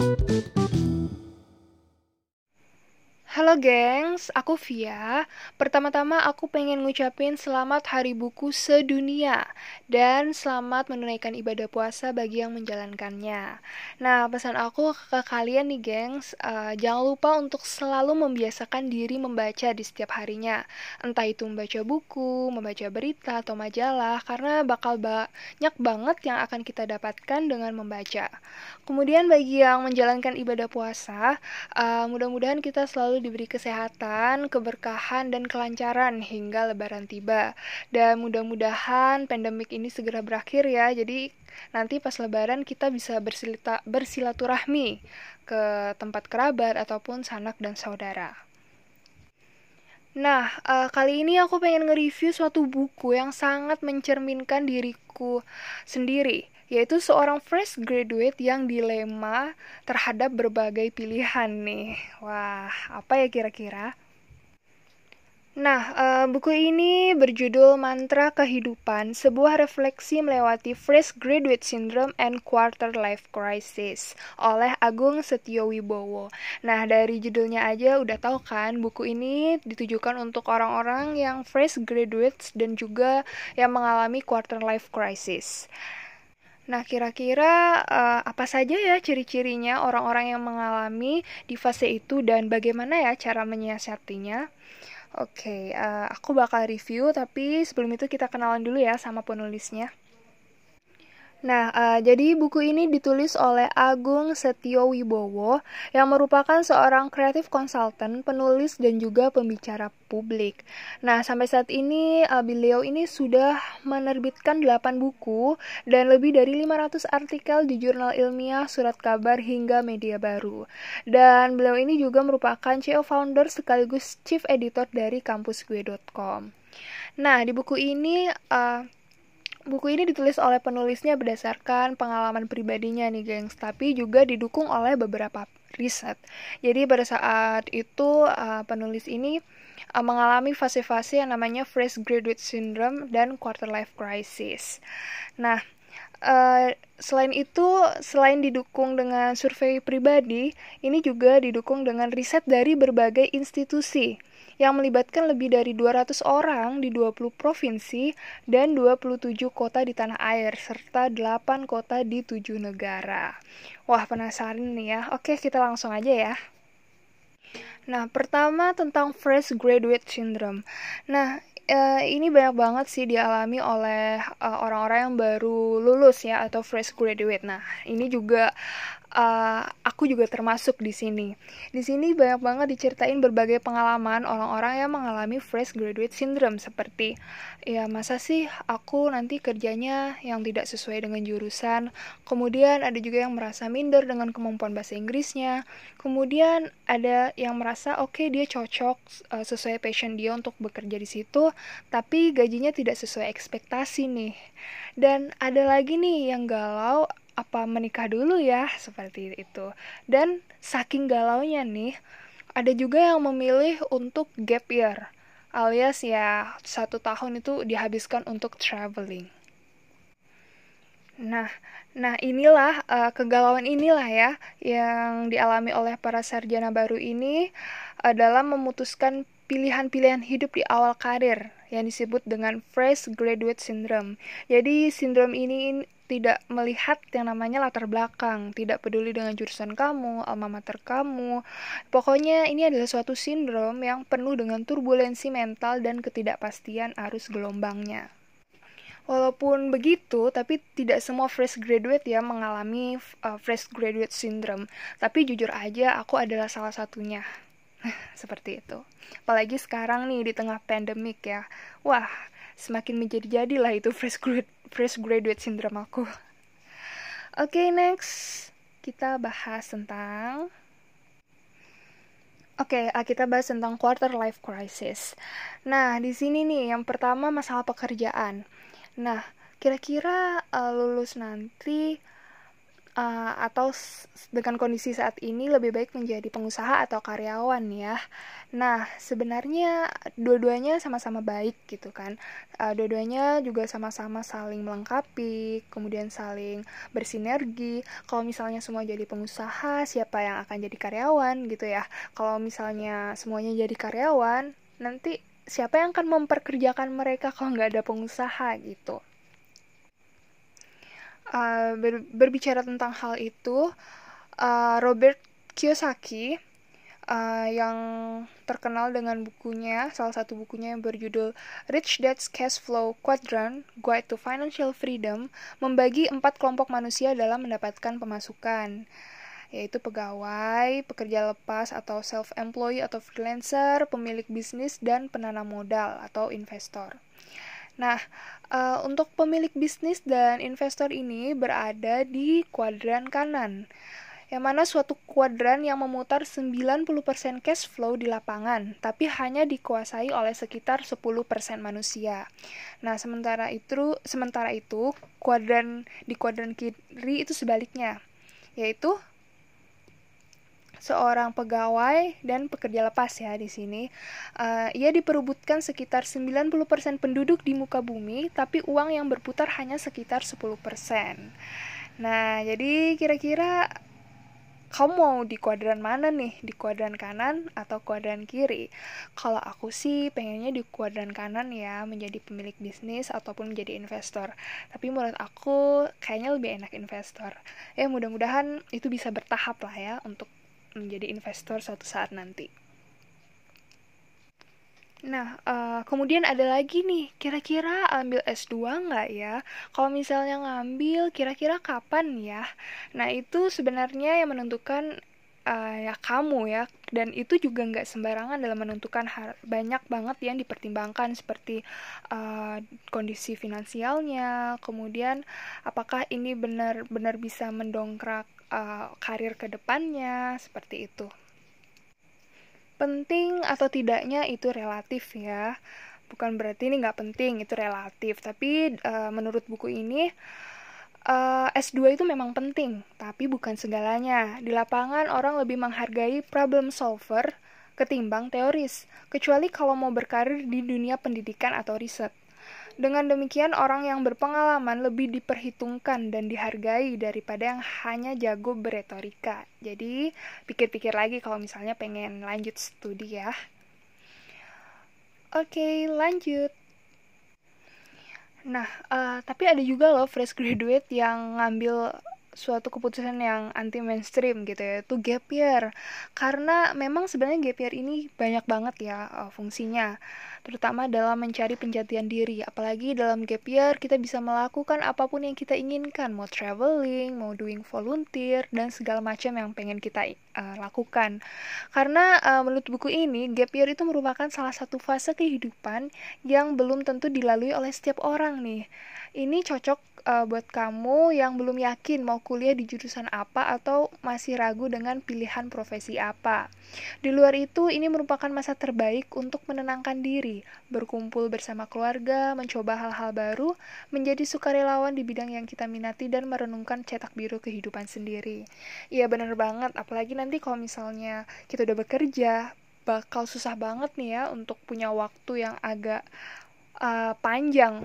thank you Halo gengs, aku Via. Pertama-tama aku pengen ngucapin selamat Hari Buku Sedunia dan selamat menunaikan ibadah puasa bagi yang menjalankannya. Nah, pesan aku ke kalian nih gengs, uh, jangan lupa untuk selalu membiasakan diri membaca di setiap harinya. Entah itu membaca buku, membaca berita, atau majalah, karena bakal banyak banget yang akan kita dapatkan dengan membaca. Kemudian bagi yang menjalankan ibadah puasa, uh, mudah-mudahan kita selalu diberi kesehatan, keberkahan, dan kelancaran hingga lebaran tiba. Dan mudah-mudahan pandemik ini segera berakhir ya, jadi nanti pas lebaran kita bisa bersilita, bersilaturahmi ke tempat kerabat ataupun sanak dan saudara. Nah, uh, kali ini aku pengen nge-review suatu buku yang sangat mencerminkan diriku sendiri yaitu seorang fresh graduate yang dilema terhadap berbagai pilihan nih. Wah, apa ya kira-kira? Nah, uh, buku ini berjudul Mantra Kehidupan, sebuah refleksi melewati Fresh Graduate Syndrome and Quarter Life Crisis oleh Agung Setio Wibowo. Nah, dari judulnya aja udah tahu kan, buku ini ditujukan untuk orang-orang yang fresh graduates dan juga yang mengalami quarter life crisis. Nah, kira-kira uh, apa saja ya ciri-cirinya orang-orang yang mengalami di fase itu dan bagaimana ya cara menyiasatinya? Oke, okay, uh, eh, aku bakal review, tapi sebelum itu kita kenalan dulu ya sama penulisnya. Nah, uh, jadi buku ini ditulis oleh Agung Setio Wibowo yang merupakan seorang kreatif konsultan, penulis dan juga pembicara publik. Nah, sampai saat ini uh, beliau ini sudah menerbitkan 8 buku dan lebih dari 500 artikel di jurnal ilmiah, surat kabar hingga media baru. Dan beliau ini juga merupakan CEO founder sekaligus chief editor dari kampusgue.com. Nah, di buku ini uh, Buku ini ditulis oleh penulisnya berdasarkan pengalaman pribadinya nih gengs, tapi juga didukung oleh beberapa riset. Jadi pada saat itu uh, penulis ini uh, mengalami fase-fase yang namanya fresh graduate syndrome dan quarter life crisis. Nah, Uh, selain itu, selain didukung dengan survei pribadi, ini juga didukung dengan riset dari berbagai institusi yang melibatkan lebih dari 200 orang di 20 provinsi dan 27 kota di tanah air, serta 8 kota di 7 negara. Wah, penasaran nih ya. Oke, kita langsung aja ya. Nah, pertama tentang fresh graduate syndrome. Nah, uh, ini banyak banget sih dialami oleh eh, orang-orang uh, yang baru lulus ya atau fresh graduate. Nah, ini juga uh, aku juga termasuk di sini. Di sini banyak banget diceritain berbagai pengalaman orang-orang yang mengalami fresh graduate syndrome seperti ya masa sih aku nanti kerjanya yang tidak sesuai dengan jurusan. Kemudian ada juga yang merasa minder dengan kemampuan bahasa Inggrisnya. Kemudian ada yang merasa oke okay, dia cocok uh, sesuai passion dia untuk bekerja di situ, tapi gajinya tidak sesuai ekspektasi nih. Dan ada lagi nih yang galau apa menikah dulu ya seperti itu dan saking galaunya nih ada juga yang memilih untuk gap year alias ya satu tahun itu dihabiskan untuk traveling nah nah inilah uh, kegalauan inilah ya yang dialami oleh para sarjana baru ini adalah memutuskan pilihan-pilihan hidup di awal karir yang disebut dengan fresh graduate syndrome. Jadi sindrom ini tidak melihat yang namanya latar belakang, tidak peduli dengan jurusan kamu, alma mater kamu. Pokoknya ini adalah suatu sindrom yang penuh dengan turbulensi mental dan ketidakpastian arus gelombangnya. Walaupun begitu, tapi tidak semua fresh graduate ya mengalami uh, fresh graduate syndrome. Tapi jujur aja, aku adalah salah satunya. Seperti itu. Apalagi sekarang nih di tengah pandemik ya. Wah, semakin menjadi-jadilah itu fresh graduate fresh graduate syndrome aku. Oke, okay, next kita bahas tentang Oke, okay, kita bahas tentang quarter life crisis. Nah, di sini nih yang pertama masalah pekerjaan. Nah, kira-kira uh, lulus nanti uh, atau dengan kondisi saat ini lebih baik menjadi pengusaha atau karyawan ya. Nah, sebenarnya dua-duanya sama-sama baik gitu kan. Uh, dua-duanya juga sama-sama saling melengkapi, kemudian saling bersinergi. Kalau misalnya semua jadi pengusaha, siapa yang akan jadi karyawan gitu ya. Kalau misalnya semuanya jadi karyawan, nanti siapa yang akan memperkerjakan mereka kalau nggak ada pengusaha gitu. Uh, ber berbicara tentang hal itu, uh, Robert Kiyosaki uh, yang terkenal dengan bukunya, salah satu bukunya yang berjudul Rich Dad's Cash Flow Quadrant Guide to Financial Freedom, membagi empat kelompok manusia dalam mendapatkan pemasukan yaitu pegawai, pekerja lepas atau self-employed atau freelancer, pemilik bisnis, dan penanam modal atau investor. Nah, uh, untuk pemilik bisnis dan investor ini berada di kuadran kanan, yang mana suatu kuadran yang memutar 90% cash flow di lapangan, tapi hanya dikuasai oleh sekitar 10% manusia. Nah, sementara itu, sementara itu kuadran di kuadran kiri itu sebaliknya, yaitu seorang pegawai dan pekerja lepas ya di sini. Uh, ia diperebutkan sekitar 90% penduduk di muka bumi, tapi uang yang berputar hanya sekitar 10%. Nah, jadi kira-kira kamu mau di kuadran mana nih? Di kuadran kanan atau kuadran kiri? Kalau aku sih pengennya di kuadran kanan ya, menjadi pemilik bisnis ataupun menjadi investor. Tapi menurut aku kayaknya lebih enak investor. Ya mudah-mudahan itu bisa bertahap lah ya untuk menjadi investor suatu saat nanti. Nah, uh, kemudian ada lagi nih, kira-kira ambil S2 nggak ya? Kalau misalnya ngambil, kira-kira kapan ya? Nah, itu sebenarnya yang menentukan uh, ya kamu ya, dan itu juga nggak sembarangan dalam menentukan hal, banyak banget yang dipertimbangkan seperti uh, kondisi finansialnya, kemudian apakah ini benar-benar bisa mendongkrak uh, karir ke depannya seperti itu. Penting atau tidaknya itu relatif ya. Bukan berarti ini nggak penting, itu relatif. Tapi uh, menurut buku ini uh, S2 itu memang penting, tapi bukan segalanya. Di lapangan orang lebih menghargai problem solver ketimbang teoris, kecuali kalau mau berkarir di dunia pendidikan atau riset. Dengan demikian, orang yang berpengalaman lebih diperhitungkan dan dihargai daripada yang hanya jago beretorika. Jadi, pikir-pikir lagi kalau misalnya pengen lanjut studi ya. Oke, lanjut. Nah, uh, tapi ada juga loh fresh graduate yang ngambil suatu keputusan yang anti mainstream gitu ya itu gap year. Karena memang sebenarnya gap year ini banyak banget ya uh, fungsinya. Terutama dalam mencari penjatian diri. Apalagi dalam gap year kita bisa melakukan apa pun yang kita inginkan. Mau traveling mau doing volunteer dan segala macam yang pengen kita uh, lakukan. Karena uh, menurut buku ini gap year itu merupakan salah satu fase kehidupan yang belum tentu dilalui oleh setiap orang nih. Ini cocok uh, buat kamu yang belum yakin mau kuliah di jurusan apa atau masih ragu dengan pilihan profesi apa. Di luar itu, ini merupakan masa terbaik untuk menenangkan diri, berkumpul bersama keluarga, mencoba hal-hal baru, menjadi sukarelawan di bidang yang kita minati dan merenungkan cetak biru kehidupan sendiri. Iya bener banget, apalagi nanti kalau misalnya kita udah bekerja, bakal susah banget nih ya untuk punya waktu yang agak uh, panjang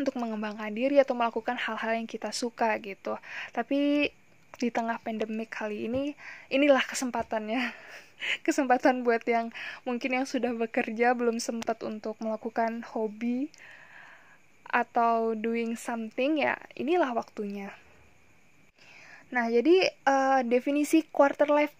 untuk mengembangkan diri atau melakukan hal-hal yang kita suka gitu. Tapi di tengah pandemik kali ini, inilah kesempatannya. Kesempatan buat yang mungkin yang sudah bekerja belum sempat untuk melakukan hobi atau doing something ya, inilah waktunya. Nah, jadi uh, definisi quarter life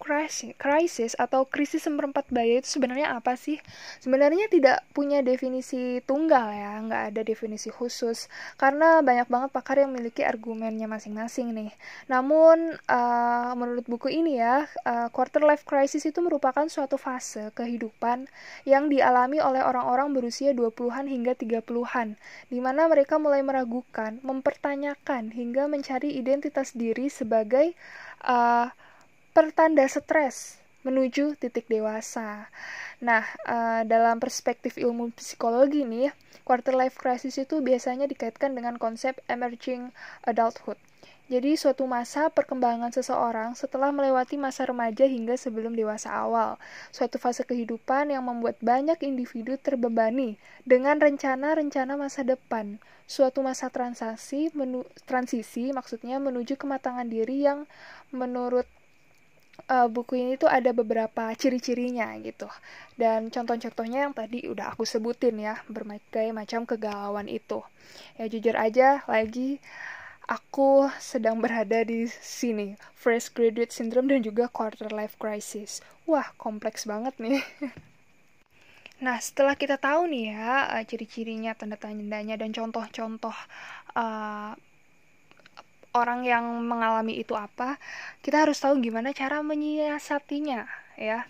crisis atau krisis seperempat baya itu sebenarnya apa sih? Sebenarnya tidak punya definisi tunggal ya, nggak ada definisi khusus. Karena banyak banget pakar yang memiliki argumennya masing-masing nih. Namun, uh, menurut buku ini ya, uh, quarter life crisis itu merupakan suatu fase kehidupan yang dialami oleh orang-orang berusia 20-an hingga 30-an, di mana mereka mulai meragukan, mempertanyakan, hingga mencari identitas diri sebagai sebagai uh, pertanda stres menuju titik dewasa. Nah, uh, dalam perspektif ilmu psikologi nih, quarter life crisis itu biasanya dikaitkan dengan konsep emerging adulthood, Jadi suatu masa perkembangan seseorang setelah melewati masa remaja hingga sebelum dewasa awal. Suatu fase kehidupan yang membuat banyak individu terbebani dengan rencana-rencana masa depan. Suatu masa transisi, menu, transisi maksudnya menuju kematangan diri yang menurut uh, buku ini tuh ada beberapa ciri-cirinya gitu. Dan contoh-contohnya yang tadi udah aku sebutin ya, berbagai macam kegalauan itu. Ya jujur aja lagi aku sedang berada di sini, fresh graduate syndrome dan juga quarter life crisis. Wah, kompleks banget nih. Nah, setelah kita tahu nih ya uh, ciri-cirinya, tanda tandanya dan contoh-contoh uh, orang yang mengalami itu apa, kita harus tahu gimana cara menyiasatinya, ya.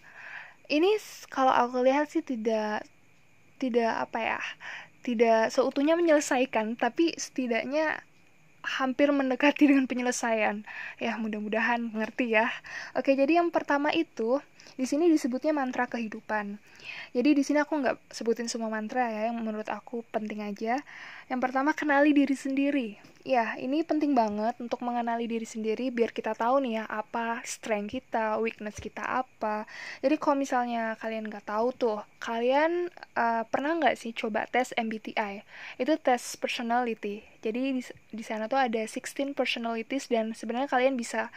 Ini kalau aku lihat sih tidak tidak apa ya, tidak seutuhnya menyelesaikan, tapi setidaknya hampir mendekati dengan penyelesaian. Ya, mudah-mudahan ngerti ya. Oke, jadi yang pertama itu di sini disebutnya mantra kehidupan. Jadi di sini aku nggak sebutin semua mantra ya, yang menurut aku penting aja. Yang pertama kenali diri sendiri. Ya, ini penting banget untuk mengenali diri sendiri biar kita tahu nih ya apa strength kita, weakness kita apa. Jadi kalau misalnya kalian nggak tahu tuh, kalian uh, pernah nggak sih coba tes MBTI? Itu tes personality. Jadi di, di sana tuh ada 16 personalities dan sebenarnya kalian bisa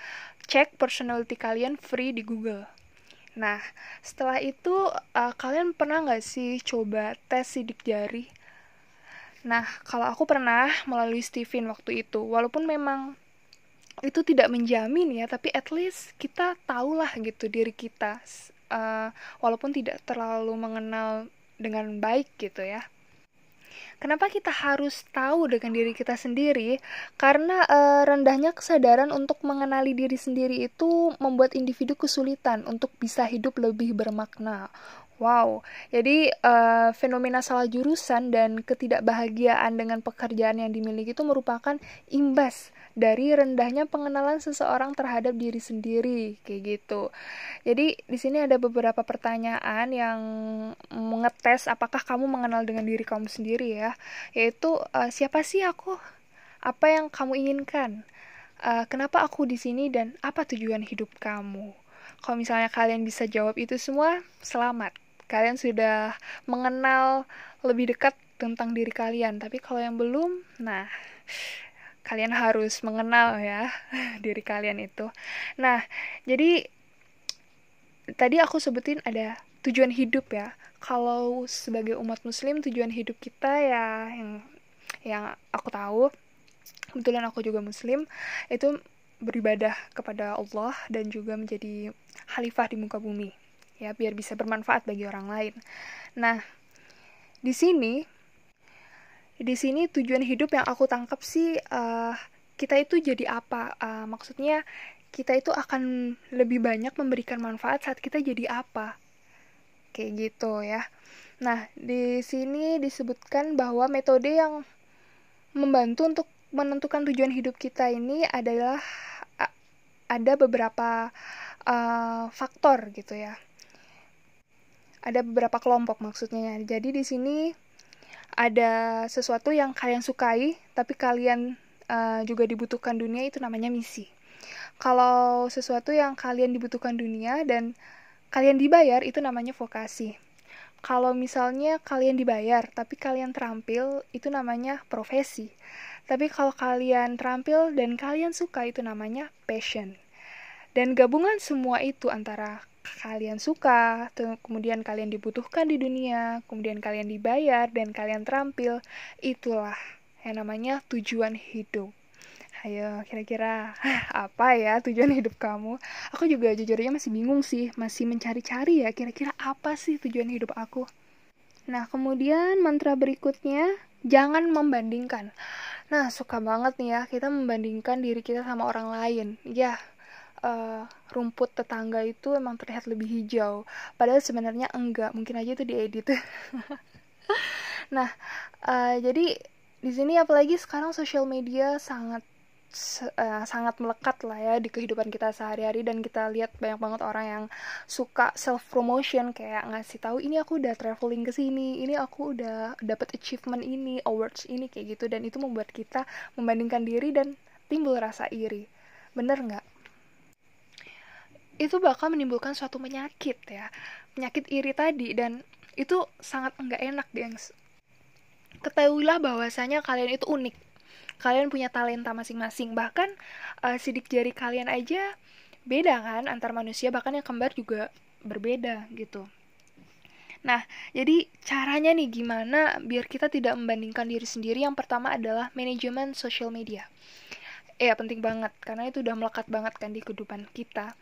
cek personality kalian free di Google. Nah, setelah itu uh, kalian pernah nggak sih coba tes sidik jari? Nah, kalau aku pernah melalui Steven waktu itu, walaupun memang itu tidak menjamin ya, tapi at least kita tahulah gitu diri kita, uh, walaupun tidak terlalu mengenal dengan baik gitu ya. Kenapa kita harus tahu dengan diri kita sendiri? Karena uh, rendahnya kesadaran untuk mengenali diri sendiri itu membuat individu kesulitan untuk bisa hidup lebih bermakna. Wow, jadi uh, fenomena salah jurusan dan ketidakbahagiaan dengan pekerjaan yang dimiliki itu merupakan imbas dari rendahnya pengenalan seseorang terhadap diri sendiri, kayak gitu. Jadi di sini ada beberapa pertanyaan yang mengetes apakah kamu mengenal dengan diri kamu sendiri ya, yaitu uh, siapa sih aku, apa yang kamu inginkan, uh, kenapa aku di sini dan apa tujuan hidup kamu. Kalau misalnya kalian bisa jawab itu semua, selamat kalian sudah mengenal lebih dekat tentang diri kalian. Tapi kalau yang belum, nah kalian harus mengenal ya diri kalian itu. Nah, jadi tadi aku sebutin ada tujuan hidup ya. Kalau sebagai umat muslim tujuan hidup kita ya yang yang aku tahu kebetulan aku juga muslim itu beribadah kepada Allah dan juga menjadi khalifah di muka bumi ya biar bisa bermanfaat bagi orang lain. Nah, di sini di sini tujuan hidup yang aku tangkap sih uh, kita itu jadi apa? Uh, maksudnya kita itu akan lebih banyak memberikan manfaat saat kita jadi apa? Kayak gitu ya. Nah, di sini disebutkan bahwa metode yang membantu untuk menentukan tujuan hidup kita ini adalah ada beberapa uh, faktor gitu ya ada beberapa kelompok maksudnya. Jadi di sini ada sesuatu yang kalian sukai tapi kalian uh, juga dibutuhkan dunia itu namanya misi. Kalau sesuatu yang kalian dibutuhkan dunia dan kalian dibayar itu namanya vokasi. Kalau misalnya kalian dibayar tapi kalian terampil itu namanya profesi. Tapi kalau kalian terampil dan kalian suka itu namanya passion. Dan gabungan semua itu antara kalian suka, kemudian kalian dibutuhkan di dunia, kemudian kalian dibayar dan kalian terampil, itulah yang namanya tujuan hidup. Ayo, kira-kira apa ya tujuan hidup kamu? Aku juga jujurnya masih bingung sih, masih mencari-cari ya kira-kira apa sih tujuan hidup aku. Nah, kemudian mantra berikutnya, jangan membandingkan. Nah, suka banget nih ya, kita membandingkan diri kita sama orang lain. Ya, uh, rumput tetangga itu emang terlihat lebih hijau padahal sebenarnya enggak mungkin aja itu diedit nah uh, jadi di sini apalagi sekarang sosial media sangat uh, sangat melekat lah ya di kehidupan kita sehari-hari dan kita lihat banyak banget orang yang suka self promotion kayak ngasih tahu ini aku udah traveling ke sini, ini aku udah dapat achievement ini, awards ini kayak gitu dan itu membuat kita membandingkan diri dan timbul rasa iri. Bener nggak? Itu bakal menimbulkan suatu penyakit ya. Penyakit iri tadi dan itu sangat enggak enak, gengs. Ketahuilah bahwasanya kalian itu unik. Kalian punya talenta masing-masing. Bahkan uh, sidik jari kalian aja beda kan antar manusia, bahkan yang kembar juga berbeda gitu. Nah, jadi caranya nih gimana biar kita tidak membandingkan diri sendiri? Yang pertama adalah manajemen sosial media. Eh, ya, penting banget karena itu udah melekat banget kan di kehidupan kita.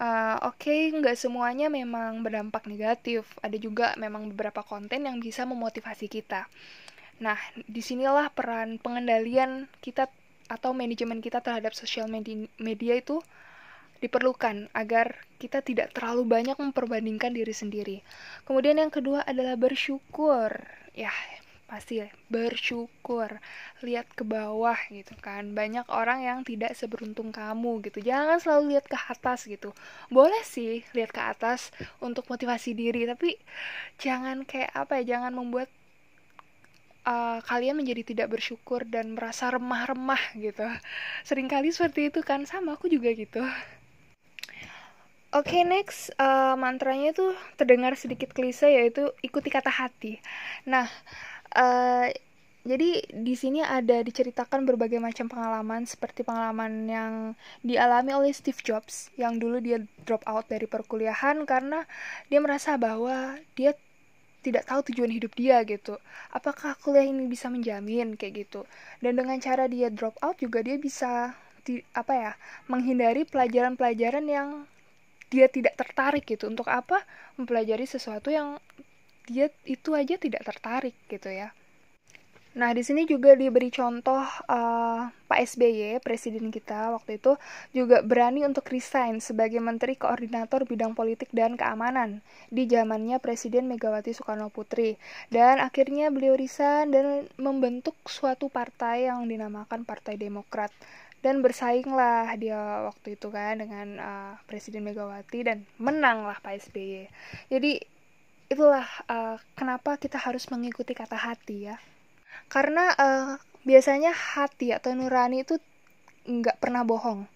Uh, Oke, okay, nggak semuanya memang berdampak negatif. Ada juga memang beberapa konten yang bisa memotivasi kita. Nah, di sinilah peran pengendalian kita atau manajemen kita terhadap sosial media, media itu diperlukan agar kita tidak terlalu banyak memperbandingkan diri sendiri. Kemudian yang kedua adalah bersyukur. Ya, pasti ya, bersyukur. Lihat ke bawah gitu kan. Banyak orang yang tidak seberuntung kamu gitu. Jangan selalu lihat ke atas gitu. Boleh sih lihat ke atas untuk motivasi diri, tapi jangan kayak apa ya, jangan membuat uh, kalian menjadi tidak bersyukur dan merasa remah-remah gitu. Seringkali seperti itu kan sama aku juga gitu. Oke okay, next uh, mantranya itu terdengar sedikit klise yaitu ikuti kata hati. Nah uh, jadi di sini ada diceritakan berbagai macam pengalaman seperti pengalaman yang dialami oleh Steve Jobs yang dulu dia drop out dari perkuliahan karena dia merasa bahwa dia tidak tahu tujuan hidup dia gitu. Apakah kuliah ini bisa menjamin kayak gitu. Dan dengan cara dia drop out juga dia bisa di, apa ya menghindari pelajaran-pelajaran yang dia tidak tertarik gitu untuk apa mempelajari sesuatu yang dia itu aja tidak tertarik gitu ya Nah, di sini juga diberi contoh uh, Pak SBY, presiden kita waktu itu juga berani untuk resign sebagai menteri koordinator bidang politik dan keamanan di zamannya Presiden Megawati Soekarno Putri. Dan akhirnya beliau resign dan membentuk suatu partai yang dinamakan Partai Demokrat dan bersainglah dia waktu itu kan dengan uh, Presiden Megawati dan menanglah Pak SBY. Jadi itulah uh, kenapa kita harus mengikuti kata hati ya. Karena uh, biasanya hati atau nurani itu nggak pernah bohong.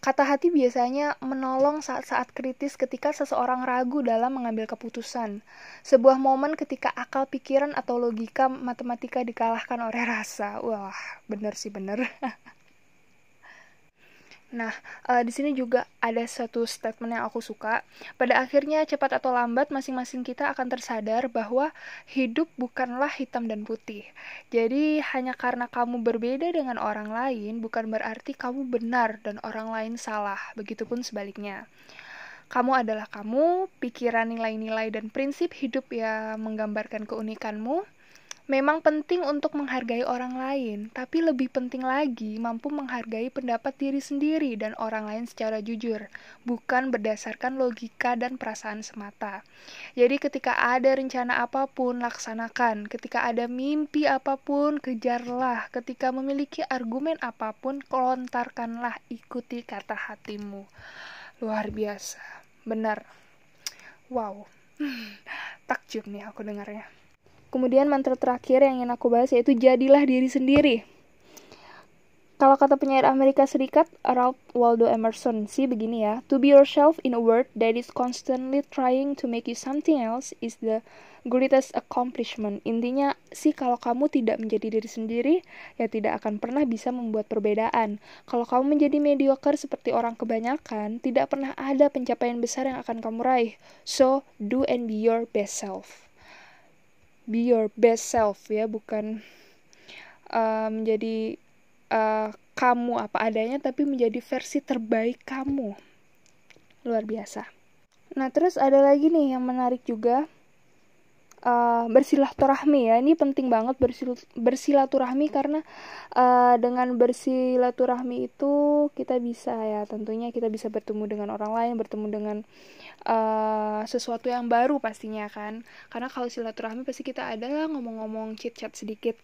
Kata hati biasanya menolong saat-saat kritis ketika seseorang ragu dalam mengambil keputusan. Sebuah momen ketika akal pikiran atau logika matematika dikalahkan oleh rasa. Wah, bener sih bener. Nah, uh, di sini juga ada satu statement yang aku suka. Pada akhirnya, cepat atau lambat, masing-masing kita akan tersadar bahwa hidup bukanlah hitam dan putih. Jadi, hanya karena kamu berbeda dengan orang lain, bukan berarti kamu benar dan orang lain salah. Begitupun sebaliknya. Kamu adalah kamu, pikiran nilai-nilai dan prinsip hidup yang menggambarkan keunikanmu Memang penting untuk menghargai orang lain, tapi lebih penting lagi mampu menghargai pendapat diri sendiri dan orang lain secara jujur, bukan berdasarkan logika dan perasaan semata. Jadi, ketika ada rencana apa pun, laksanakan. Ketika ada mimpi apa pun, kejarlah. Ketika memiliki argumen apa pun, kelontarkanlah, ikuti kata hatimu. Luar biasa, benar. Wow, takjub nih aku dengarnya. Kemudian mantra terakhir yang ingin aku bahas yaitu jadilah diri sendiri. Kalau kata penyair Amerika Serikat, Ralph Waldo Emerson sih begini ya, to be yourself in a world that is constantly trying to make you something else is the greatest accomplishment. Intinya sih kalau kamu tidak menjadi diri sendiri, ya tidak akan pernah bisa membuat perbedaan. Kalau kamu menjadi mediocre seperti orang kebanyakan, tidak pernah ada pencapaian besar yang akan kamu raih. So, do and be your best self be your best self ya bukan uh, menjadi uh, kamu apa adanya tapi menjadi versi terbaik kamu. Luar biasa. Nah terus ada lagi nih yang menarik juga uh, bersilaturahmi ya. Ini penting banget bersil bersilaturahmi karena uh, dengan bersilaturahmi itu kita bisa ya tentunya kita bisa bertemu dengan orang lain bertemu dengan uh, sesuatu yang baru pastinya kan. Karena kalau silaturahmi pasti kita adalah ngomong-ngomong chit chat sedikit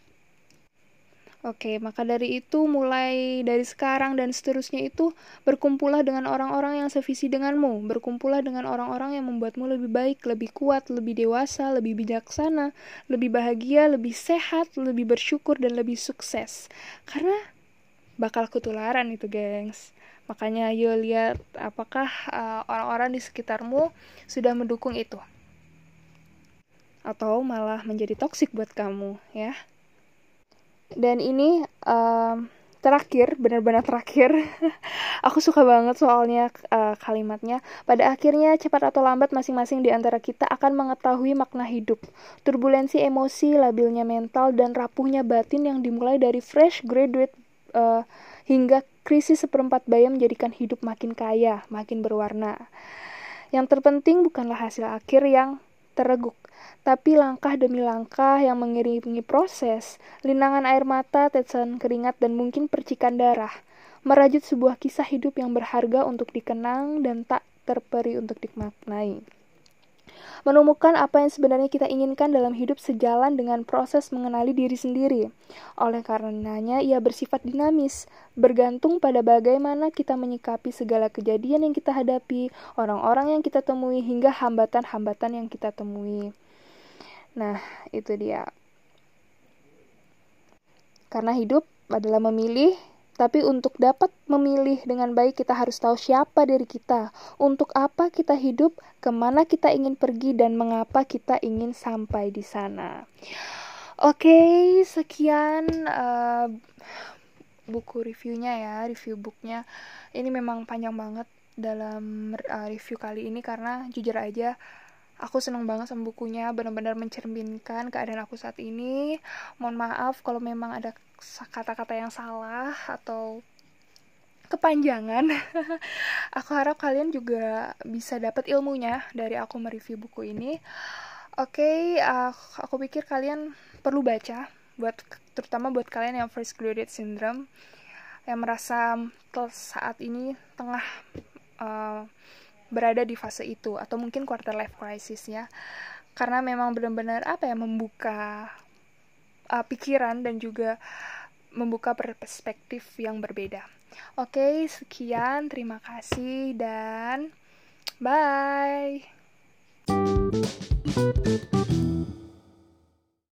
Oke, maka dari itu mulai dari sekarang dan seterusnya itu berkumpullah dengan orang-orang yang sevisi denganmu, berkumpullah dengan orang-orang yang membuatmu lebih baik, lebih kuat, lebih dewasa, lebih bijaksana, lebih bahagia, lebih sehat, lebih bersyukur dan lebih sukses. Karena bakal ketularan itu gengs. Makanya yuk lihat apakah uh, orang-orang di sekitarmu sudah mendukung itu. Atau malah menjadi toksik buat kamu ya dan ini um, terakhir benar-benar terakhir. Aku suka banget soalnya uh, kalimatnya. Pada akhirnya cepat atau lambat masing-masing di antara kita akan mengetahui makna hidup. Turbulensi emosi labilnya mental dan rapuhnya batin yang dimulai dari fresh graduate uh, hingga krisis seperempat bayam menjadikan hidup makin kaya makin berwarna. Yang terpenting bukanlah hasil akhir yang terreguk tapi langkah demi langkah yang mengiringi proses, linangan air mata, tetesan keringat, dan mungkin percikan darah, merajut sebuah kisah hidup yang berharga untuk dikenang dan tak terperi untuk dimaknai. Menemukan apa yang sebenarnya kita inginkan dalam hidup sejalan dengan proses mengenali diri sendiri. Oleh karenanya, ia bersifat dinamis, bergantung pada bagaimana kita menyikapi segala kejadian yang kita hadapi, orang-orang yang kita temui, hingga hambatan-hambatan yang kita temui. Nah, itu dia. Karena hidup adalah memilih, tapi untuk dapat memilih dengan baik kita harus tahu siapa diri kita, untuk apa kita hidup, ke mana kita ingin pergi, dan mengapa kita ingin sampai di sana. Oke, okay, sekian uh, buku reviewnya ya, review booknya. Ini memang panjang banget dalam uh, review kali ini karena jujur aja Aku seneng banget sama bukunya, benar-benar mencerminkan keadaan aku saat ini. Mohon maaf kalau memang ada kata-kata yang salah atau kepanjangan. aku harap kalian juga bisa dapat ilmunya dari aku mereview buku ini. Oke, okay, uh, aku pikir kalian perlu baca buat terutama buat kalian yang first graduate syndrome yang merasa saat ini tengah uh, berada di fase itu atau mungkin quarter life crisis ya karena memang benar-benar apa ya membuka uh, pikiran dan juga membuka perspektif yang berbeda. Oke, sekian, terima kasih dan bye.